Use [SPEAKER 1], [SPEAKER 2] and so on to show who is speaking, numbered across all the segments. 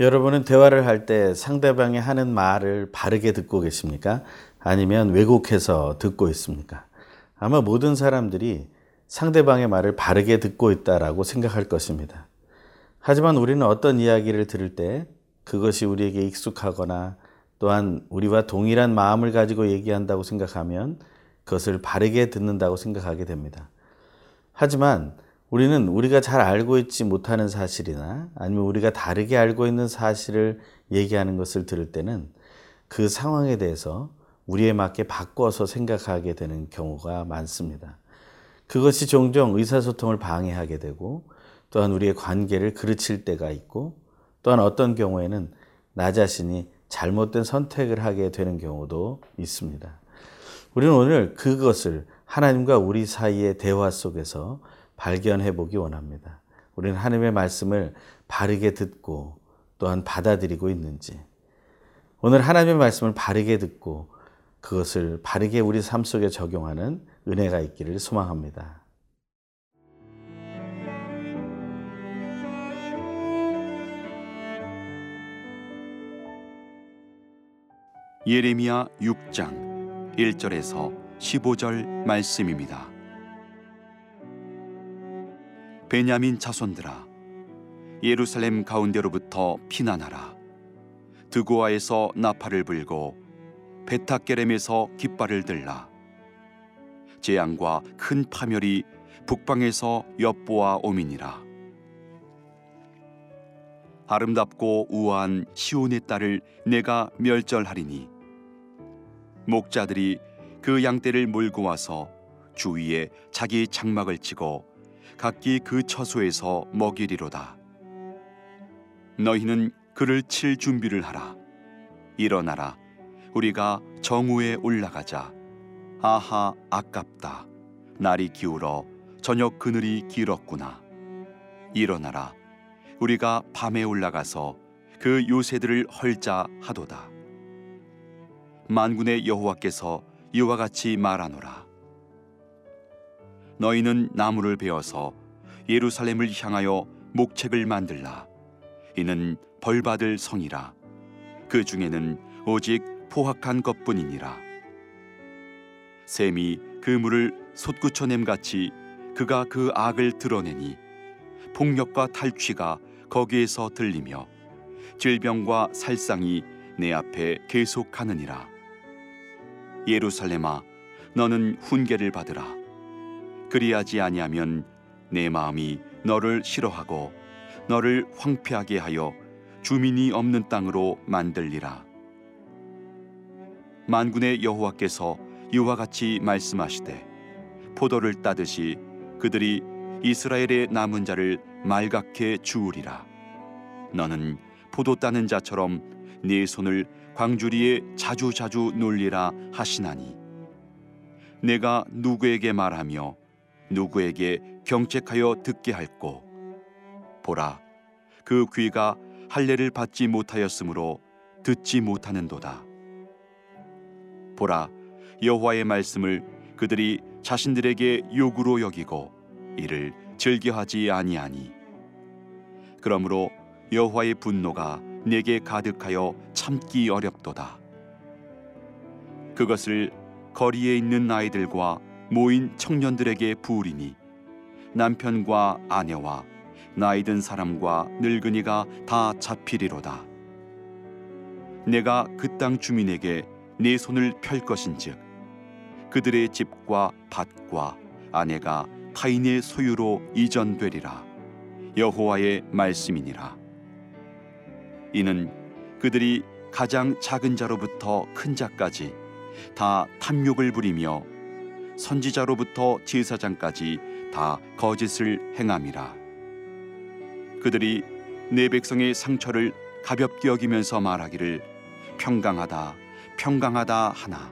[SPEAKER 1] 여러분은 대화를 할 때 상대방이 하는 말을 바르게 듣고 계십니까? 아니면 왜곡해서 듣고 있습니까? 아마 모든 사람들이 상대방의 말을 바르게 듣고 있다라고 생각할 것입니다. 하지만 우리는 어떤 이야기를 들을 때 그것이 우리에게 익숙하거나 또한 우리와 동일한 마음을 가지고 얘기한다고 생각하면 그것을 바르게 듣는다고 생각하게 됩니다. 하지만 우리는 우리가 잘 알고 있지 못하는 사실이나 아니면 우리가 다르게 알고 있는 사실을 얘기하는 것을 들을 때는 그 상황에 대해서 우리에 맞게 바꿔서 생각하게 되는 경우가 많습니다. 그것이 종종 의사소통을 방해하게 되고 또한 우리의 관계를 그르칠 때가 있고 또한 어떤 경우에는 나 자신이 잘못된 선택을 하게 되는 경우도 있습니다. 우리는 오늘 그것을 하나님과 우리 사이의 대화 속에서 발견해 보기 원합니다. 우리는 하나님의 말씀을 바르게 듣고 또한 받아들이고 있는지, 오늘 하나님의 말씀을 바르게 듣고 그것을 바르게 우리 삶 속에 적용하는 은혜가 있기를 소망합니다.
[SPEAKER 2] 예레미야 6장 1절에서 15절 말씀입니다. 베냐민 자손들아 예루살렘 가운데로부터 피난하라. 드고아에서 나팔을 불고 베타게렘에서 깃발을 들라. 재앙과 큰 파멸이 북방에서 엿보아 오미니라. 아름답고 우아한 시온의 딸을 내가 멸절하리니 목자들이 그 양떼를 몰고 와서 주위에 자기 장막을 치고 각기 그 처소에서 먹이리로다. 너희는 그를 칠 준비를 하라. 일어나라. 우리가 정우에 올라가자. 아하 아깝다. 날이 기울어 저녁 그늘이 길었구나. 일어나라. 우리가 밤에 올라가서 그 요새들을 헐자 하도다. 만군의 여호와께서 이와 같이 말하노라. 너희는 나무를 베어서 예루살렘을 향하여 목책을 만들라. 이는 벌받을 성이라. 그 중에는 오직 포악한 것뿐이니라. 샘이 그 물을 솟구쳐 냄 같이 그가 그 악을 드러내니 폭력과 탈취가 거기에서 들리며 질병과 살상이 내 앞에 계속하느니라. 예루살렘아, 너는 훈계를 받으라. 그리하지 아니하면 내 마음이 너를 싫어하고 너를 황폐하게 하여 주민이 없는 땅으로 만들리라. 만군의 여호와께서 이와 같이 말씀하시되 포도를 따듯이 그들이 이스라엘의 남은 자를 말갛게 주우리라. 너는 포도 따는 자처럼 네 손을 광주리에 자주자주 놀리라 하시나니 내가 누구에게 말하며 누구에게 경책하여 듣게 할꼬? 보라 그 귀가 할례를 받지 못하였으므로 듣지 못하는도다. 보라 여호와의 말씀을 그들이 자신들에게 욕으로 여기고 이를 즐겨하지 아니하니. 그러므로 여호와의 분노가 내게 가득하여 참기 어렵도다. 그것을 거리에 있는 아이들과 모인 청년들에게 부으리니 남편과 아내와 나이 든 사람과 늙은이가 다 잡히리로다. 내가 그 땅 주민에게 내 손을 펼 것인즉 그들의 집과 밭과 아내가 타인의 소유로 이전되리라. 여호와의 말씀이니라. 이는 그들이 가장 작은 자로부터 큰 자까지 다 탐욕을 부리며 선지자로부터 제사장까지 다 거짓을 행함이라. 그들이 내 백성의 상처를 가볍게 여기면서 말하기를 평강하다, 평강하다 하나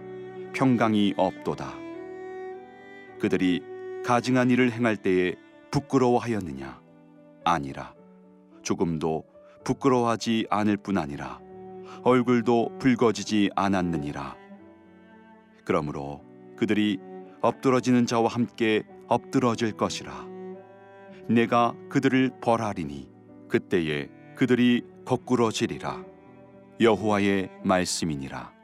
[SPEAKER 2] 평강이 없도다. 그들이 가증한 일을 행할 때에 부끄러워하였느냐? 아니라 조금도 부끄러워하지 않을 뿐 아니라 얼굴도 붉어지지 않았느니라. 그러므로 그들이 엎드러지는 자와 함께 엎드러질 것이라 내가 그들을 벌하리니 그때에 그들이 거꾸러지리라 여호와의 말씀이니라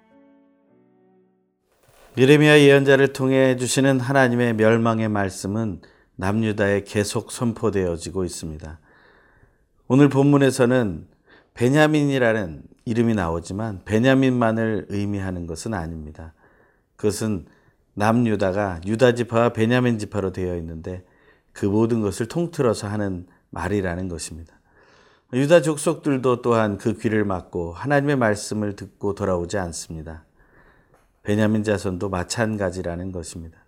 [SPEAKER 1] 예레미야 예언자를 통해 주시는 하나님의 멸망의 말씀은 남유다에 계속 선포되어지고 있습니다. 오늘 본문에서는 베냐민이라는 이름이 나오지만 베냐민만을 의미하는 것은 아닙니다. 그것은 남유다가 유다 지파와 베냐민 지파로 되어 있는데 그 모든 것을 통틀어서 하는 말이라는 것입니다. 유다 족속들도 또한 그 귀를 막고 하나님의 말씀을 듣고 돌아오지 않습니다. 베냐민 자손도 마찬가지라는 것입니다.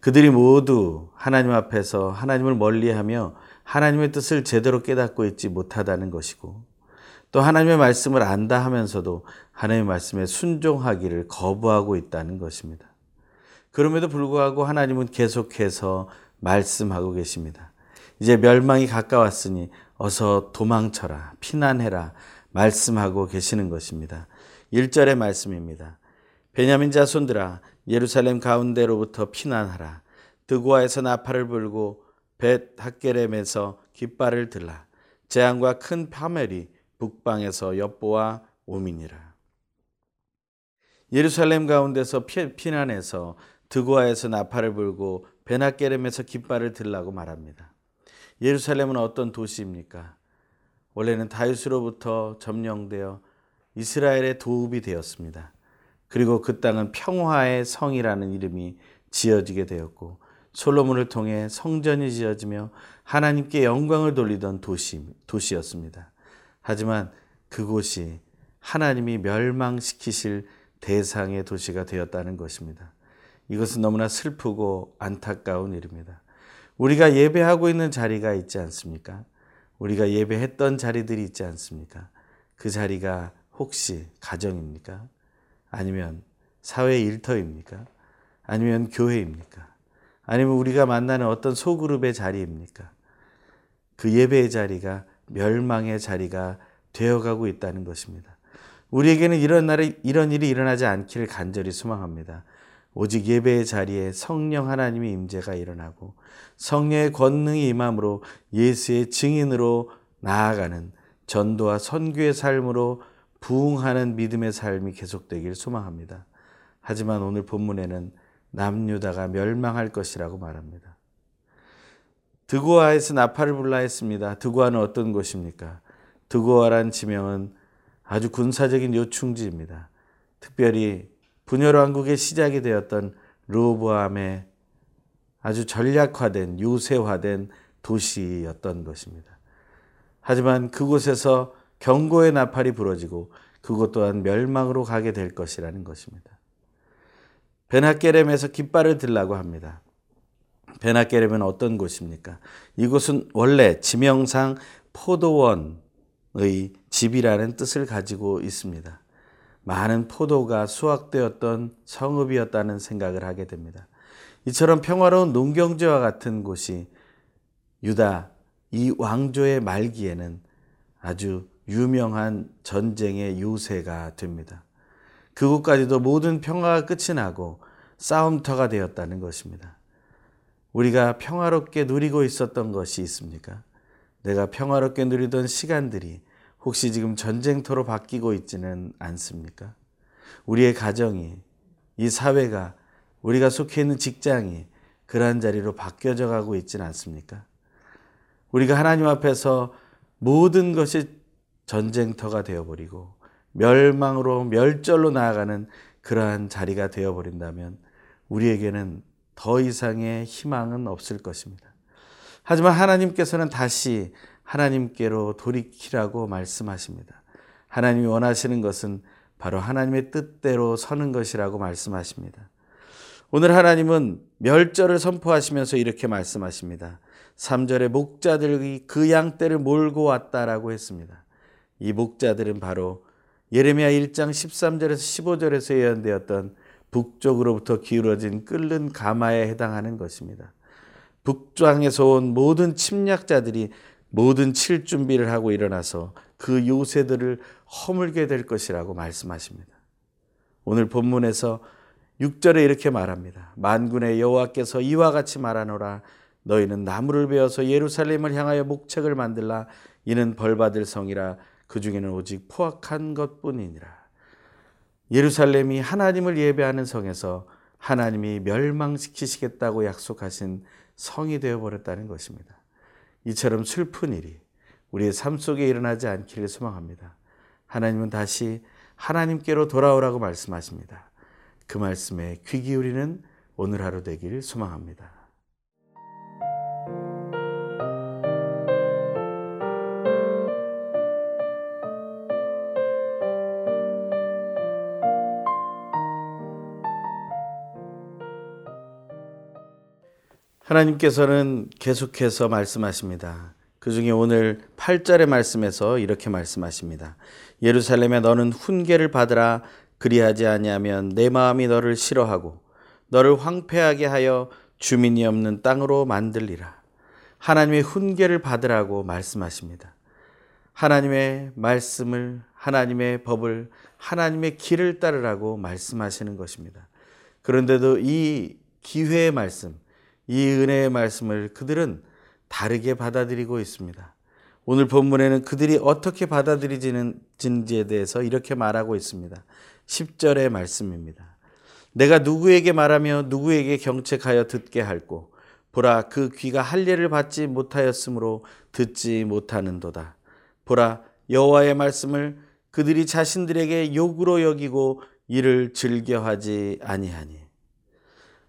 [SPEAKER 1] 그들이 모두 하나님 앞에서 하나님을 멀리하며 하나님의 뜻을 제대로 깨닫고 있지 못하다는 것이고 또 하나님의 말씀을 안다 하면서도 하나님의 말씀에 순종하기를 거부하고 있다는 것입니다. 그럼에도 불구하고 하나님은 계속해서 말씀하고 계십니다. 이제 멸망이 가까웠으니 어서 도망쳐라, 피난해라, 말씀하고 계시는 것입니다. 1절의 말씀입니다. 베냐민 자손들아, 예루살렘 가운데로부터 피난하라. 드고아에서 나팔을 불고 벳 학게렘에서 깃발을 들라. 재앙과 큰 파멸이 북방에서 엿보아 오민이라. 예루살렘 가운데서 피난해서 드고아에서 나팔을 불고 베나게렘에서 깃발을 들라고 말합니다. 예루살렘은 어떤 도시입니까? 원래는 다윗으로부터 점령되어 이스라엘의 도읍이 되었습니다. 그리고 그 땅은 평화의 성이라는 이름이 지어지게 되었고 솔로몬을 통해 성전이 지어지며 하나님께 영광을 돌리던 도시, 도시였습니다. 하지만 그곳이 하나님이 멸망시키실 대상의 도시가 되었다는 것입니다. 이것은 너무나 슬프고 안타까운 일입니다. 우리가 예배하고 있는 자리가 있지 않습니까? 우리가 예배했던 자리들이 있지 않습니까? 그 자리가 혹시 가정입니까? 아니면 사회 일터입니까? 아니면 교회입니까? 아니면 우리가 만나는 어떤 소그룹의 자리입니까? 그 예배의 자리가 멸망의 자리가 되어가고 있다는 것입니다. 우리에게는 이런 날에 이런 일이 일어나지 않기를 간절히 소망합니다. 오직 예배의 자리에 성령 하나님의 임재가 일어나고 성령의 권능이 임함으로 예수의 증인으로 나아가는 전도와 선교의 삶으로 부흥하는 믿음의 삶이 계속되길 소망합니다. 하지만 오늘 본문에는 남유다가 멸망할 것이라고 말합니다. 드고아에서 나팔을 불라 했습니다. 드고아는 어떤 곳입니까? 드고아란 지명은 아주 군사적인 요충지입니다. 특별히 분열 왕국의 시작이 되었던 르호보암의 아주 전략화된 요새화된 도시였던 것입니다. 하지만 그곳에서 경고의 나팔이 부러지고 그것 또한 멸망으로 가게 될 것이라는 것입니다. 베나게렘에서 깃발을 들라고 합니다. 베나게렘은 어떤 곳입니까? 이곳은 원래 지명상 포도원의 집이라는 뜻을 가지고 있습니다. 많은 포도가 수확되었던 성읍이었다는 생각을 하게 됩니다. 이처럼 평화로운 농경지와 같은 곳이 유다 이 왕조의 말기에는 아주 유명한 전쟁의 요새가 됩니다. 그곳까지도 모든 평화가 끝이 나고 싸움터가 되었다는 것입니다. 우리가 평화롭게 누리고 있었던 것이 있습니까? 내가 평화롭게 누리던 시간들이 혹시 지금 전쟁터로 바뀌고 있지는 않습니까? 우리의 가정이, 이 사회가, 우리가 속해 있는 직장이 그러한 자리로 바뀌어져 가고 있지는 않습니까? 우리가 하나님 앞에서 모든 것이 전쟁터가 되어버리고 멸망으로 멸절로 나아가는 그러한 자리가 되어버린다면 우리에게는 더 이상의 희망은 없을 것입니다. 하지만 하나님께서는 다시 하나님께로 돌이키라고 말씀하십니다. 하나님이 원하시는 것은 바로 하나님의 뜻대로 서는 것이라고 말씀하십니다. 오늘 하나님은 멸절을 선포하시면서 이렇게 말씀하십니다. 3절에 목자들이 그 양떼를 몰고 왔다라고 했습니다. 이 목자들은 바로 예레미야 1장 13절에서 15절에서 예언되었던 북쪽으로부터 기울어진 끓는 가마에 해당하는 것입니다. 북쪽에서 온 모든 침략자들이 모든 칠 준비를 하고 일어나서 그 요새들을 허물게 될 것이라고 말씀하십니다. 오늘 본문에서 6절에 이렇게 말합니다. 만군의 여호와께서 이와 같이 말하노라 너희는 나무를 베어서 예루살렘을 향하여 목책을 만들라 이는 벌 받을 성이라 그 중에는 오직 포악한 것뿐이니라. 예루살렘이 하나님을 예배하는 성에서 하나님이 멸망시키시겠다고 약속하신 성이 되어 버렸다는 것입니다. 이처럼 슬픈 일이 우리의 삶 속에 일어나지 않기를 소망합니다. 하나님은 다시 하나님께로 돌아오라고 말씀하십니다. 그 말씀에 귀 기울이는 오늘 하루 되길 소망합니다. 하나님께서는 계속해서 말씀하십니다. 그 중에 오늘 8절의 말씀에서 이렇게 말씀하십니다. 예루살렘에 너는 훈계를 받으라 그리하지 아니하면 내 마음이 너를 싫어하고 너를 황폐하게 하여 주민이 없는 땅으로 만들리라. 하나님의 훈계를 받으라고 말씀하십니다. 하나님의 말씀을 하나님의 법을 하나님의 길을 따르라고 말씀하시는 것입니다. 그런데도 이 기회의 말씀 이 은혜의 말씀을 그들은 다르게 받아들이고 있습니다. 오늘 본문에는 그들이 어떻게 받아들이지는지에 대해서 이렇게 말하고 있습니다. 10절의 말씀입니다. 내가 누구에게 말하며 누구에게 경책하여 듣게 할고 보라 그 귀가 할례를 받지 못하였으므로 듣지 못하는도다. 보라 여호와의 말씀을 그들이 자신들에게 욕으로 여기고 이를 즐겨하지 아니하니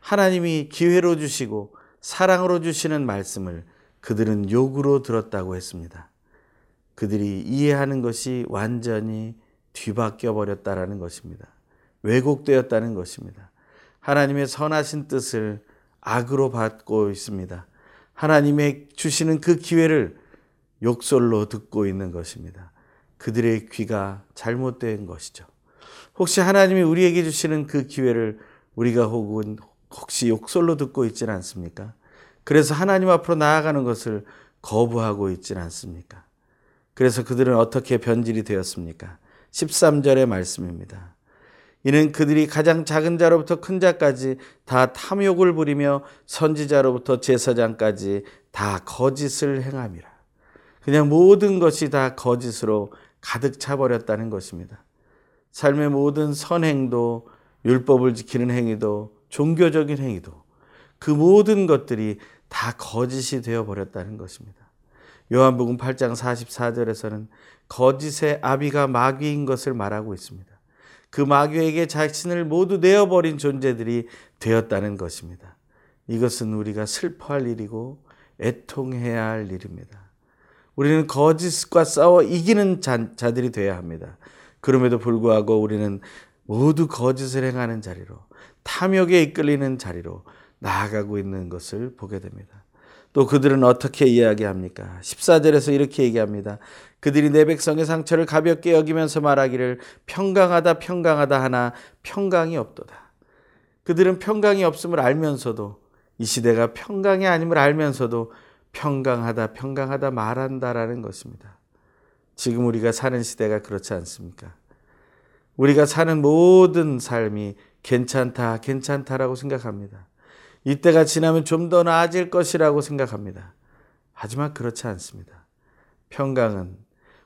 [SPEAKER 1] 하나님이 기회로 주시고 사랑으로 주시는 말씀을 그들은 욕으로 들었다고 했습니다. 그들이 이해하는 것이 완전히 뒤바뀌어 버렸다라는 것입니다. 왜곡되었다는 것입니다. 하나님의 선하신 뜻을 악으로 받고 있습니다. 하나님의 주시는 그 기회를 욕설로 듣고 있는 것입니다. 그들의 귀가 잘못된 것이죠. 혹시 하나님이 우리에게 주시는 그 기회를 우리가 혹은 혹시 욕설로 듣고 있지는 않습니까? 그래서 하나님 앞으로 나아가는 것을 거부하고 있지는 않습니까? 그래서 그들은 어떻게 변질이 되었습니까? 13절의 말씀입니다. 이는 그들이 가장 작은 자로부터 큰 자까지 다 탐욕을 부리며 선지자로부터 제사장까지 다 거짓을 행함이라. 그냥 모든 것이 다 거짓으로 가득 차버렸다는 것입니다. 삶의 모든 선행도 율법을 지키는 행위도 종교적인 행위도 그 모든 것들이 다 거짓이 되어 버렸다는 것입니다. 요한복음 8장 44절에서는 거짓의 아비가 마귀인 것을 말하고 있습니다. 그 마귀에게 자신을 모두 내어버린 존재들이 되었다는 것입니다. 이것은 우리가 슬퍼할 일이고 애통해야 할 일입니다. 우리는 거짓과 싸워 이기는 자, 자들이 되어야 합니다. 그럼에도 불구하고 우리는 모두 거짓을 행하는 자리로 탐욕에 이끌리는 자리로 나아가고 있는 것을 보게 됩니다. 또 그들은 어떻게 이야기합니까? 14절에서 이렇게 얘기합니다. 그들이 내 백성의 상처를 가볍게 여기면서 말하기를 평강하다 평강하다 하나 평강이 없도다. 그들은 평강이 없음을 알면서도 이 시대가 평강이 아님을 알면서도 평강하다 평강하다 말한다라는 것입니다. 지금 우리가 사는 시대가 그렇지 않습니까? 우리가 사는 모든 삶이 괜찮다, 괜찮다라고 생각합니다. 이때가 지나면 좀 더 나아질 것이라고 생각합니다. 하지만 그렇지 않습니다. 평강은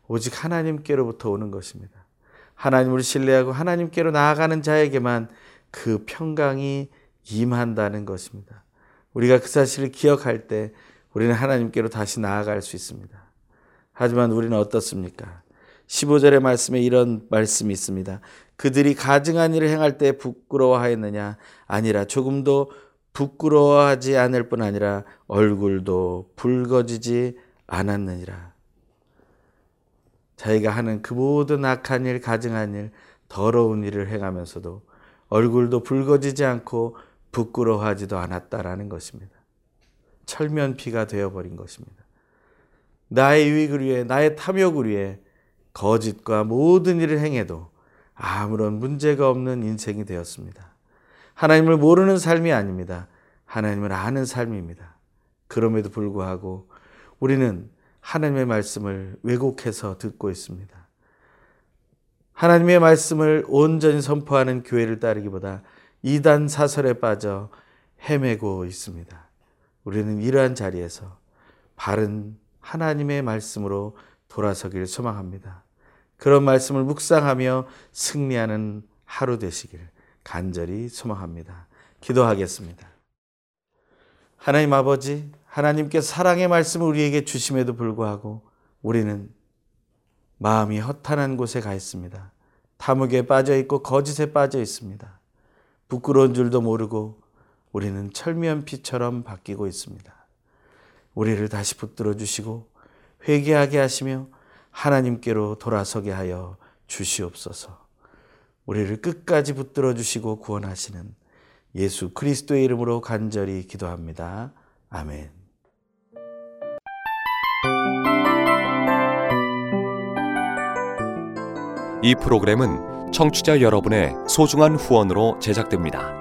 [SPEAKER 1] 오직 하나님께로부터 오는 것입니다. 하나님을 신뢰하고 하나님께로 나아가는 자에게만 그 평강이 임한다는 것입니다. 우리가 그 사실을 기억할 때 우리는 하나님께로 다시 나아갈 수 있습니다. 하지만 우리는 어떻습니까? 15절의 말씀에 이런 말씀이 있습니다. 그들이 가증한 일을 행할 때 부끄러워하였느냐? 아니라 조금도 부끄러워하지 않을 뿐 아니라 얼굴도 붉어지지 않았느니라. 자기가 하는 그 모든 악한 일, 가증한 일, 더러운 일을 행하면서도 얼굴도 붉어지지 않고 부끄러워하지도 않았다라는 것입니다. 철면피가 되어버린 것입니다. 나의 유익을 위해, 나의 탐욕을 위해 거짓과 모든 일을 행해도 아무런 문제가 없는 인생이 되었습니다. 하나님을 모르는 삶이 아닙니다. 하나님을 아는 삶입니다. 그럼에도 불구하고 우리는 하나님의 말씀을 왜곡해서 듣고 있습니다. 하나님의 말씀을 온전히 선포하는 교회를 따르기보다 이단 사설에 빠져 헤매고 있습니다. 우리는 이러한 자리에서 바른 하나님의 말씀으로 돌아서길 소망합니다. 그런 말씀을 묵상하며 승리하는 하루 되시길 간절히 소망합니다. 기도하겠습니다. 하나님 아버지, 하나님께 사랑의 말씀을 우리에게 주심에도 불구하고 우리는 마음이 허탄한 곳에 가 있습니다. 탐욕에 빠져 있고 거짓에 빠져 있습니다. 부끄러운 줄도 모르고 우리는 철미한 피처럼 바뀌고 있습니다. 우리를 다시 붙들어 주시고 회개하게 하시며 하나님께로 돌아서게 하여 주시옵소서. 우리를 끝까지 붙들어 주시고 구원하시는 예수 그리스도의 이름으로 간절히 기도합니다. 아멘.
[SPEAKER 3] 이 프로그램은 청취자 여러분의 소중한 후원으로 제작됩니다.